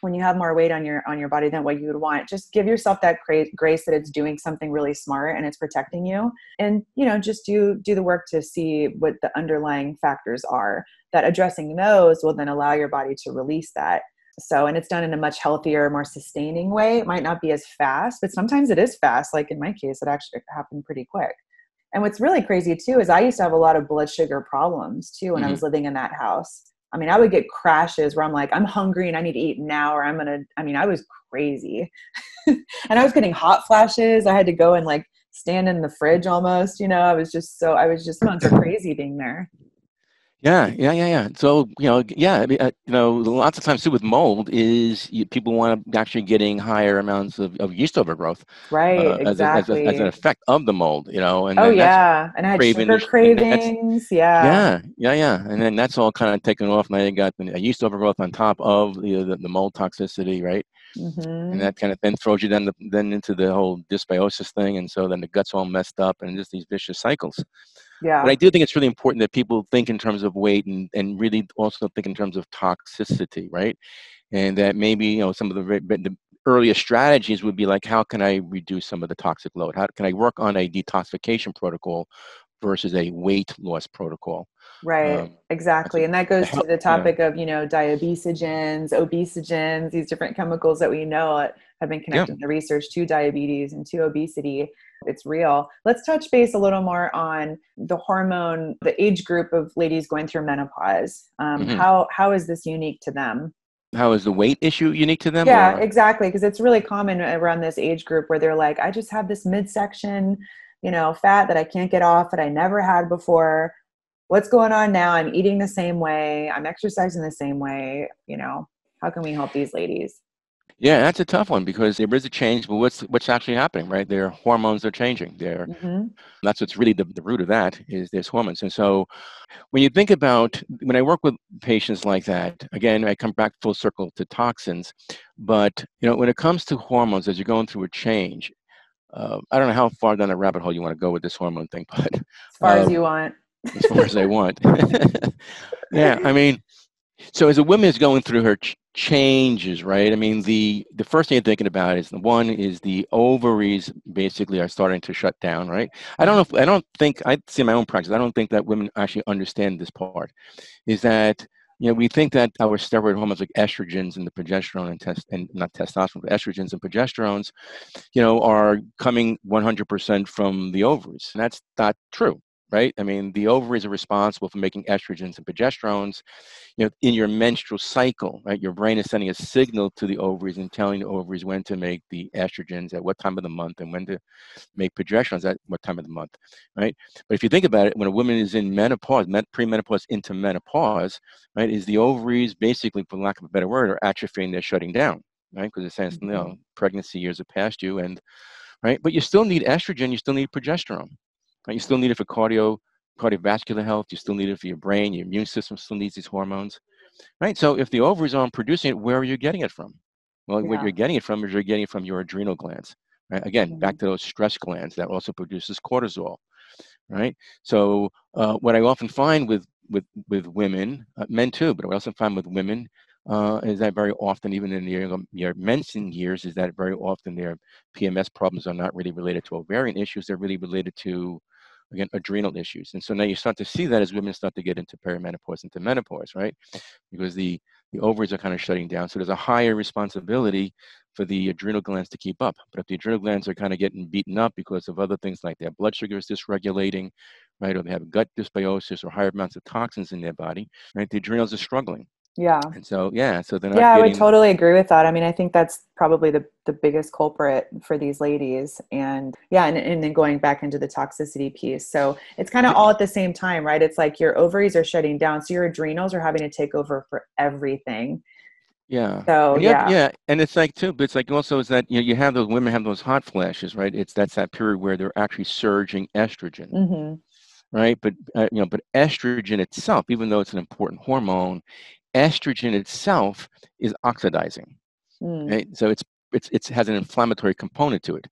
when you have more weight on your on your body than what you would want just give yourself that gra- grace that it's doing something really smart and it's protecting you. And you know just do do the work to see what the underlying factors are that addressing those will then allow your body to release that. So and it's done in a much healthier more sustaining way. It might not be as fast but sometimes it is fast. Like in my case it actually happened pretty quick. And what's really crazy too is i used to have a lot of blood sugar problems too when i mm-hmm. was living in that house i mean i would get crashes where i'm like i'm hungry and i need to eat now or i'm gonna i mean i was crazy. And i was getting hot flashes. I had to go and like stand in the fridge almost you know? I was just so i was just crazy being there Yeah, yeah, yeah, yeah. So you know, yeah, I mean, uh, you know, lots of times too with mold is you, people want to actually getting higher amounts of, of yeast overgrowth right uh, as, a, as, exactly a, as an effect of the mold. You know, and oh yeah and i had craving sugar is- and that's- cravings yeah yeah, yeah, yeah, and then that's all kind of taken off. Now you got a yeast overgrowth on top of the the, the mold toxicity, right? Mhm. And that kind of then throws you then the, then into the whole dysbiosis thing, and so then the gut's all messed up, and just these vicious cycles. Yeah But I do think it's really important that people think in terms of weight and, and really also think in terms of toxicity, right? And that maybe you know some of the, the earliest strategies would be like, how can I reduce some of the toxic load? How can I work on a detoxification protocol versus a weight loss protocol? Right, um, exactly. And that goes to the topic yeah. of, you know, diabesogens, obesogens, these different chemicals that we know have been connected yeah. in the research to diabetes and to obesity. It's real. Let's touch base a little more on the hormone, the age group of ladies going through menopause. Um, mm-hmm. How how is this unique to them? How is the weight issue unique to them? Yeah, or? exactly. Because it's really common around this age group where they're like, I just have this midsection, you know, fat that I can't get off that I never had before. What's going on now? I'm eating the same way. I'm exercising the same way. You know, how can we help these ladies? Yeah, that's a tough one because there is a change, but what's what's actually happening, right? Their hormones are changing. They're, mm-hmm. That's what's really the, the root of that is there's hormones. And so when you think about when I work with patients like that, again, I come back full circle to toxins, but you know, when it comes to hormones, as you're going through a change, uh, I don't know how far down the rabbit hole you want to go with this hormone thing, but as far as you want. as far as I want. yeah, I mean, so as a woman is going through her ch- changes, right? I mean, the the first thing you're thinking about is the one is the ovaries basically are starting to shut down, right? I don't know if I don't think I see my own practice. I don't think that women actually understand this part. Is that you know we think that our steroid hormones like estrogens and the progesterone and test and not testosterone, but estrogens and progesterones, you know, are coming 100% from the ovaries, and that's not true right? I mean, the ovaries are responsible for making estrogens and progesterones. You know, in your menstrual cycle, right? Your brain is sending a signal to the ovaries and telling the ovaries when to make the estrogens at what time of the month and when to make progesterones at what time of the month, right? But if you think about it, when a woman is in menopause, premenopause into menopause, right, is the ovaries basically, for lack of a better word, are atrophying, they're shutting down, right? Because it says, mm-hmm. pregnancy years have passed you and, right? But you still need estrogen, you still need progesterone Right? You still need it for cardio, cardiovascular health. You still need it for your brain. Your immune system still needs these hormones, right? So if the ovaries aren't producing it, where are you getting it from? Well, yeah. what you're getting it from is you're getting it from your adrenal glands. Right? Again, mm-hmm. back to those stress glands that also produces cortisol, right? So uh, what I often find with with with women, uh, men too, but what I also find with women uh, is that very often, even in your, your mentioned years, is that very often their PMS problems are not really related to ovarian issues. They're really related to again adrenal issues. And so now you start to see that as women start to get into perimenopause into menopause right? Because the the ovaries are kind of shutting down. So there's a higher responsibility for the adrenal glands to keep up. But if the adrenal glands are kind of getting beaten up because of other things like their blood sugar is dysregulating right or they have gut dysbiosis or higher amounts of toxins in their body right the adrenals are struggling yeah. And so, yeah, so then yeah, I would totally agree with that. I mean, I think that's probably the, the biggest culprit for these ladies. And yeah, and, and then going back into the toxicity piece. So it's kind of all at the same time, right? It's like your ovaries are shutting down. So your adrenals are having to take over for everything. Yeah. So and yeah, yeah, and it's like too, but it's like also is that you know you have those women have those hot flashes, right? It's that's that period where they're actually surging estrogen, mm-hmm. right? But uh, you know, but estrogen itself, even though it's an important hormone, estrogen itself is oxidizing, mm. right? So it's it's it has an inflammatory component to it,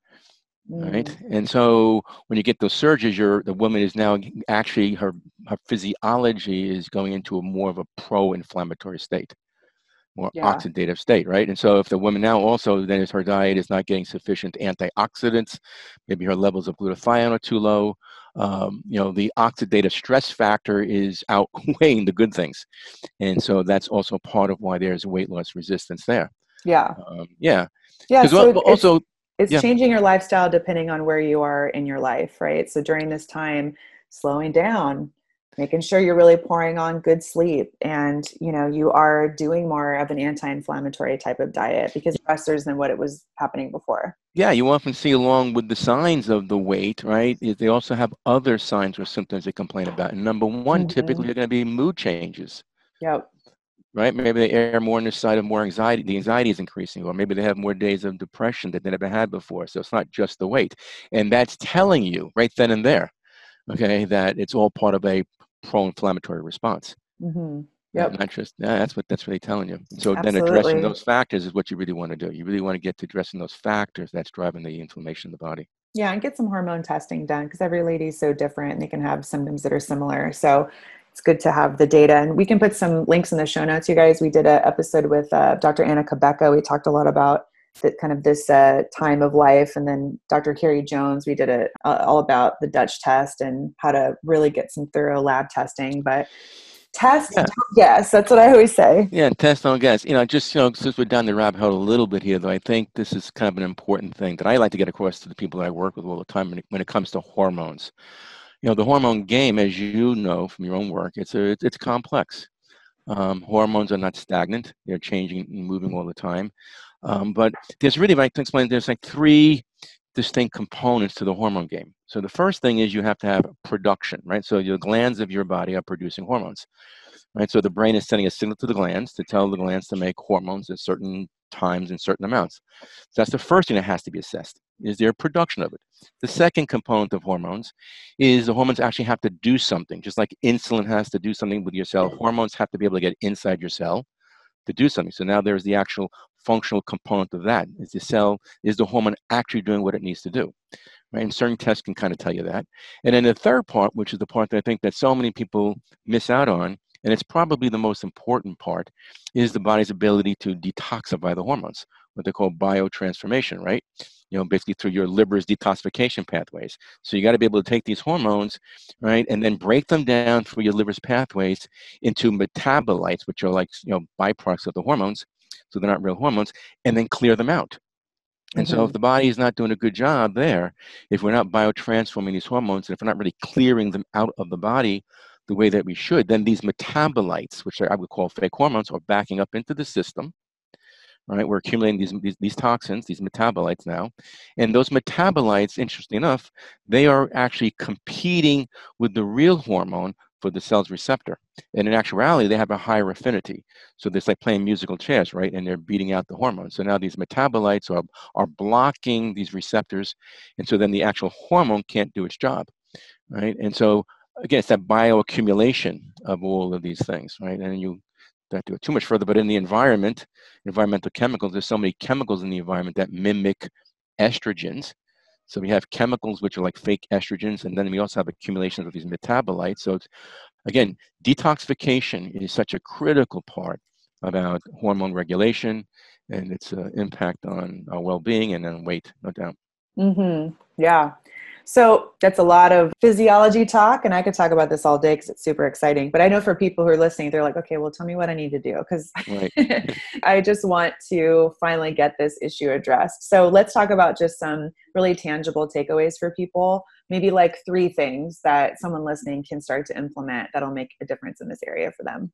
mm. right? And so when you get those surges, your the woman is now actually her her physiology is going into a more of a pro-inflammatory state more yeah. oxidative state, right? And so if the woman now also then is her diet is not getting sufficient antioxidants, maybe her levels of glutathione are too low, um, you know, the oxidative stress factor is outweighing the good things. And so that's also part of why there's weight loss resistance there. Yeah. Um, yeah. Yeah. So also, it's, it's yeah. changing your lifestyle depending on where you are in your life, right? So during this time, slowing down, making sure you're really pouring on good sleep and you know you are doing more of an anti-inflammatory type of diet because stressors than what it was happening before. Yeah you often see along with the signs of the weight right is they also have other signs or symptoms they complain about. And number one mm-hmm. typically are going to be mood changes. Yep. Right? Maybe they err more on the side of more anxiety the anxiety is increasing or maybe they have more days of depression that they never had before. So it's not just the weight. And that's telling you right then and there okay that it's all part of a pro-inflammatory response. Mm-hmm. Yep. Not just yeah, that's what that's really telling you. So Absolutely. then addressing those factors is what you really want to do. You really want to get to addressing those factors that's driving the inflammation in the body. Yeah, and get some hormone testing done because every lady is so different and they can have symptoms that are similar. So it's good to have the data. And we can put some links in the show notes, you guys. We did an episode with uh, Dr. Anna Cabeca. We talked a lot about the, kind of this uh, time of life. And then Dr. Carrie Jones, we did it uh, all about the Dutch test and how to really get some thorough lab testing. But test, yeah. yes, that's what I always say. Yeah, test, don't guess. You know, just you know, since we're down the rabbit hole a little bit here, though, I think this is kind of an important thing that I like to get across to the people that I work with all the time when it, when it comes to hormones. You know, the hormone game, as you know from your own work, it's a it's complex. Um, hormones are not stagnant; they're changing and moving all the time. Um, but there's really, like to explain, there's like three distinct components to the hormone game. So the first thing is you have to have production, right? So your glands of your body are producing hormones, right? So the brain is sending a signal to the glands to tell the glands to make hormones at certain times in certain amounts. So that's the first thing that has to be assessed. Is there production of it? The second component of hormones is the hormones actually have to do something, just like insulin has to do something with your cell. Hormones have to be able to get inside your cell to do something. So now there's the actual functional component of that. Is the cell, is the hormone actually doing what it needs to do? Right? And certain tests can kind of tell you that. And then the third part, which is the part that I think that so many people miss out on, and it's probably the most important part, is the body's ability to detoxify the hormones, what they call biotransformation, right? You know, basically through your liver's detoxification pathways. So you got to be able to take these hormones, right, and then break them down through your liver's pathways into metabolites, which are like, you know, byproducts of the hormones, so they're not real hormones, and then clear them out. And mm-hmm. so, if mm-hmm. the body is not doing a good job there, if we're not biotransforming these hormones, and if we're not really clearing them out of the body the way that we should, then these metabolites, which I would call fake hormones, are backing up into the system. Right, we're accumulating these, these, these toxins, these metabolites now, and those metabolites, interestingly enough, they are actually competing with the real hormone for the cell's receptor. And in actuality, they have a higher affinity. So it's like playing musical chairs, right? And they're beating out the hormones. So now these metabolites are, are blocking these receptors. And so then the actual hormone can't do its job, right? And so again, it's that bioaccumulation of all of these things, right? And you don't do it too much further, but in the environment, environmental chemicals, there's so many chemicals in the environment that mimic estrogens so we have chemicals which are like fake estrogens, and then we also have accumulations of these metabolites. So again, detoxification is such a critical part about hormone regulation and its uh, impact on our well-being and then weight, no doubt. Mm-hmm. Yeah. So that's a lot of physiology talk, and I could talk about this all day because it's super exciting. But I know for people who are listening, they're like, okay, well, tell me what I need to do because right. I just want to finally get this issue addressed. So let's talk about just some really tangible takeaways for people. Maybe like three things that someone listening can start to implement that'll make a difference in this area for them.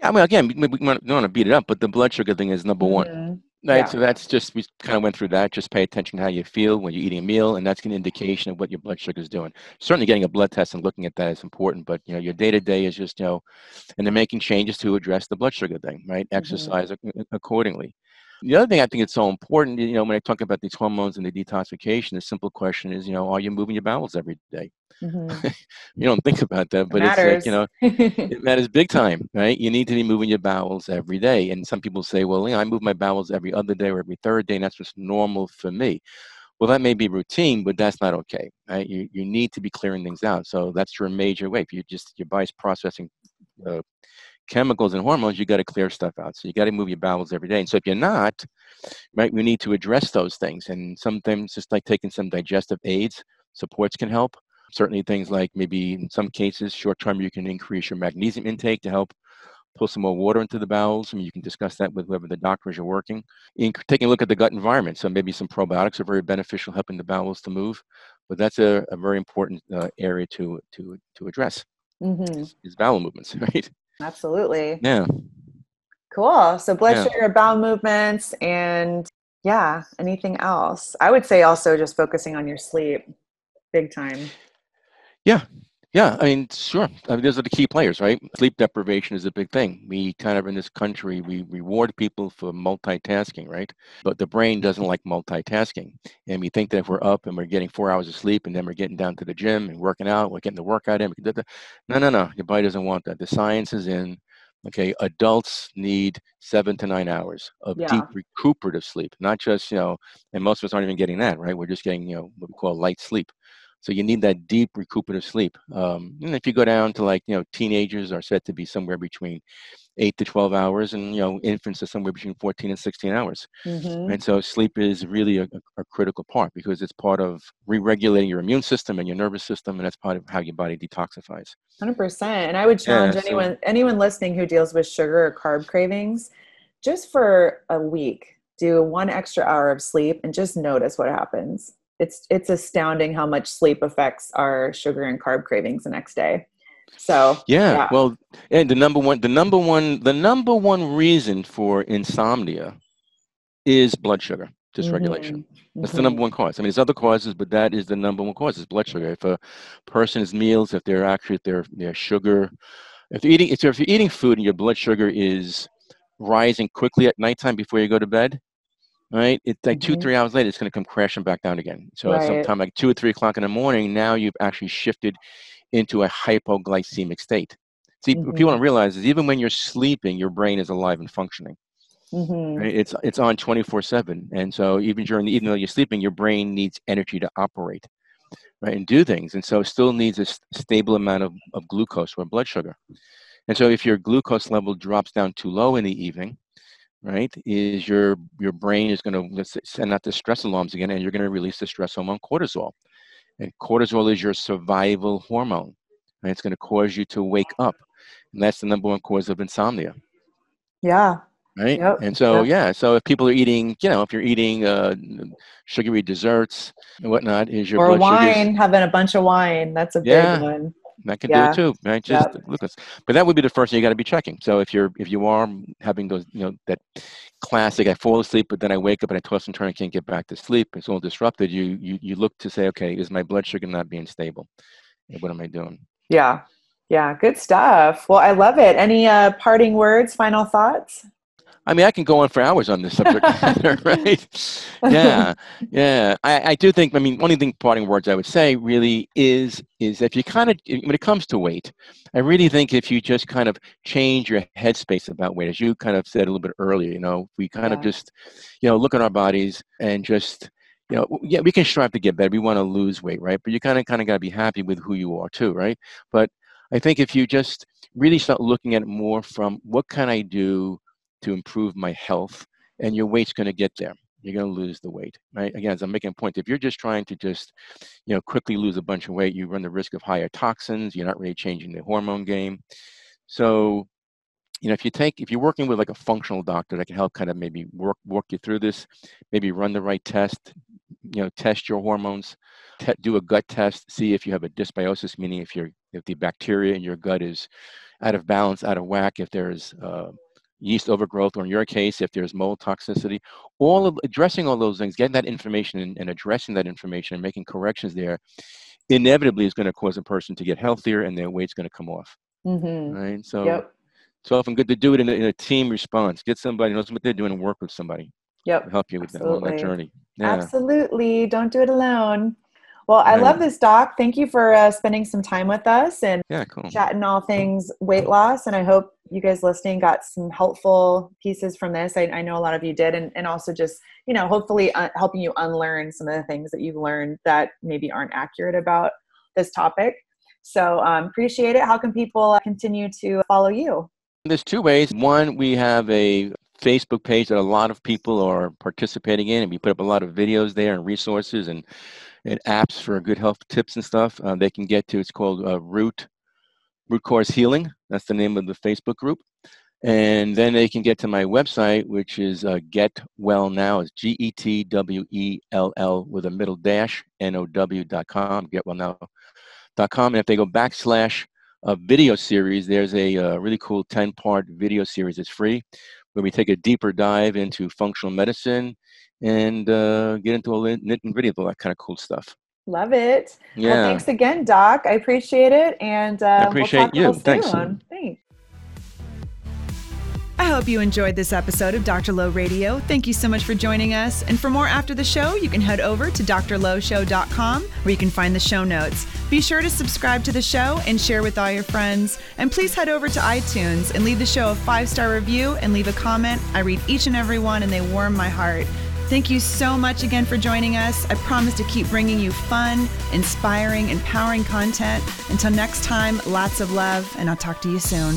Yeah, I mean, again, we, we want to beat it up, but the blood sugar thing is number mm-hmm. one. Right. Yeah. So that's just, we kind of went through that. Just pay attention to how you feel when you're eating a meal, and that's an indication of what your blood sugar is doing. Certainly getting a blood test and looking at that is important, but, you know, your day to day is just, you know, and then making changes to address the blood sugar thing, right? Mm-hmm. Exercise accordingly. The other thing I think it's so important, you know, when I talk about these hormones and the detoxification, the simple question is, you know, are you moving your bowels every day? Mm-hmm. you don't think about that, but it it's like, you know, it matters big time, right? You need to be moving your bowels every day. And some people say, well, you know, I move my bowels every other day or every third day, and that's just normal for me. Well, that may be routine, but that's not okay. Right? You, you need to be clearing things out. So that's your major way. If you just your body's processing uh, chemicals and hormones, you got to clear stuff out. So you got to move your bowels every day. And so if you're not, right, we need to address those things. And sometimes just like taking some digestive aids, supports can help certainly things like maybe in some cases short term you can increase your magnesium intake to help pull some more water into the bowels. I mean, you can discuss that with whoever the doctors are working. In taking a look at the gut environment, so maybe some probiotics are very beneficial, helping the bowels to move. But that's a, a very important uh, area to to to address. Mm-hmm. Is, is bowel movements, right? Absolutely. Yeah. Cool. So blood yeah. sugar, bowel movements, and yeah, anything else? I would say also just focusing on your sleep, big time. Yeah, yeah. I mean, sure. I mean, those are the key players, right? Sleep deprivation is a big thing. We kind of in this country we reward people for multitasking, right? But the brain doesn't like multitasking, and we think that if we're up and we're getting four hours of sleep, and then we're getting down to the gym and working out, we're getting the workout in. No, no, no. Your body doesn't want that. The science is in. Okay, adults need seven to nine hours of yeah. deep recuperative sleep, not just you know, and most of us aren't even getting that, right? We're just getting you know what we call light sleep. So you need that deep recuperative sleep. Um, and if you go down to like, you know, teenagers are said to be somewhere between eight to 12 hours and, you know, infants are somewhere between 14 and 16 hours. Mm-hmm. And so sleep is really a, a, critical part because it's part of re-regulating your immune system and your nervous system. And that's part of how your body detoxifies. 100%. And I would challenge yeah, so, anyone, anyone listening who deals with sugar or carb cravings, just for a week, do one extra hour of sleep and just notice what happens it's it's astounding how much sleep affects our sugar and carb cravings the next day. So yeah, yeah. well, and the number one, the number one, the number one reason for insomnia is blood sugar dysregulation. Mm-hmm. That's mm-hmm. the number one cause. I mean, there's other causes, but that is the number one cause is blood sugar. If a person's meals, if they're actually their their sugar, if they're eating, if, if you're eating food and your blood sugar is rising quickly at nighttime before you go to bed, right? It's like mm-hmm. two, three hours later, it's going to come crashing back down again. So right. sometime like two or three o'clock in the morning, now you've actually shifted into a hypoglycemic state. See, mm-hmm. what people don't realize is even when you're sleeping, your brain is alive and functioning. Mm-hmm. Right? It's it's on 24/7, and so even during the, even though you're sleeping, your brain needs energy to operate, right, and do things, and so it still needs a stable amount of, of glucose or blood sugar. And so if your glucose level drops down too low in the evening, right, is your your brain is going to send out the stress alarms again, and you're going to release the stress hormone cortisol. And cortisol is your survival hormone. And it's going to cause you to wake up, and that's the number one cause of insomnia. Yeah. Right. Yep. And so yep. yeah, so if people are eating, you know, if you're eating uh, sugary desserts and whatnot, is your or wine, having a bunch of wine. That's a yeah. big one. That can yeah. do it too, right? Just yep. glucose. But that would be the first thing you got to be checking. So if you're if you are having those, you know, that classic, I fall asleep, but then I wake up and I toss and turn, and can't get back to sleep. It's all disrupted. You you you look to say, okay, is my blood sugar not being stable? What am I doing? Yeah, yeah, good stuff. Well, I love it. Any uh, parting words, final thoughts? I mean, I can go on for hours on this subject matter, right? Yeah, yeah. I, I do think. I mean, one the parting words I would say really is is if you kind of when it comes to weight, I really think if you just kind of change your headspace about weight, as you kind of said a little bit earlier, you know, we kind yeah. of just, you know, look at our bodies and just you know, yeah, we can strive to get better. We want to lose weight, right? But you kind of kind of got to be happy with who you are too, right? But I think if you just really start looking at it more from what can I do to improve my health, and your weight's going to get there. You're going to lose the weight, right? Again, as I'm making a point, if you're just trying to just, you know, quickly lose a bunch of weight, you run the risk of higher toxins. You're not really changing the hormone game. So, you know, if you take, if you're working with like a functional doctor that can help kind of maybe work work you through this, maybe run the right test, you know, test your hormones, te- do a gut test, see if you have a dysbiosis, meaning if you're if the bacteria in your gut is out of balance, out of whack, if there's uh, yeast overgrowth, or in your case, if there's mold toxicity, all of addressing all those things, getting that information and, and addressing that information and making corrections there, inevitably is going to cause a person to get healthier and their weight's going to come off. Mm-hmm. Right. So yep. it's often good to do it in a, in a, team response. Get somebody who knows what they're doing and work with somebody. Yep. help you with that, that journey. Yeah. Absolutely. Don't do it alone. Well, I love this, Doc. Thank you for uh, spending some time with us and yeah, cool. chatting all things weight loss. And I hope you guys listening got some helpful pieces from this. I, I know a lot of you did, and, and also just you know hopefully uh, helping you unlearn some of the things that you've learned that maybe aren't accurate about this topic. So um, appreciate it. How can people continue to follow you? There's two ways. One, we have a Facebook page that a lot of people are participating in, and we put up a lot of videos there and resources and and apps for good health tips and stuff. Uh, they can get to. It's called uh, Root Root Cause Healing. That's the name of the Facebook group. And then they can get to my website, which is uh, Get Well Now. It's G E T W E L L with a middle dash N O W dot com. GetWellNow.com. And if they go backslash video series, there's a uh, really cool 10 part video series. It's free where we take a deeper dive into functional medicine and uh, get into all the nit and gritty of all that kind of cool stuff. Love it. Yeah. Well, thanks again, Doc. I appreciate it. And uh, I appreciate we'll you. Thanks. Thanks. I hope you enjoyed this episode of Dr. Low Radio. Thank you so much for joining us. And for more after the show, you can head over to drlowshow.com where you can find the show notes. Be sure to subscribe to the show and share with all your friends. And please head over to iTunes and leave the show a five star review and leave a comment. I read each and every one and they warm my heart. Thank you so much again for joining us. I promise to keep bringing you fun, inspiring, empowering content. Until next time, lots of love, and I'll talk to you soon.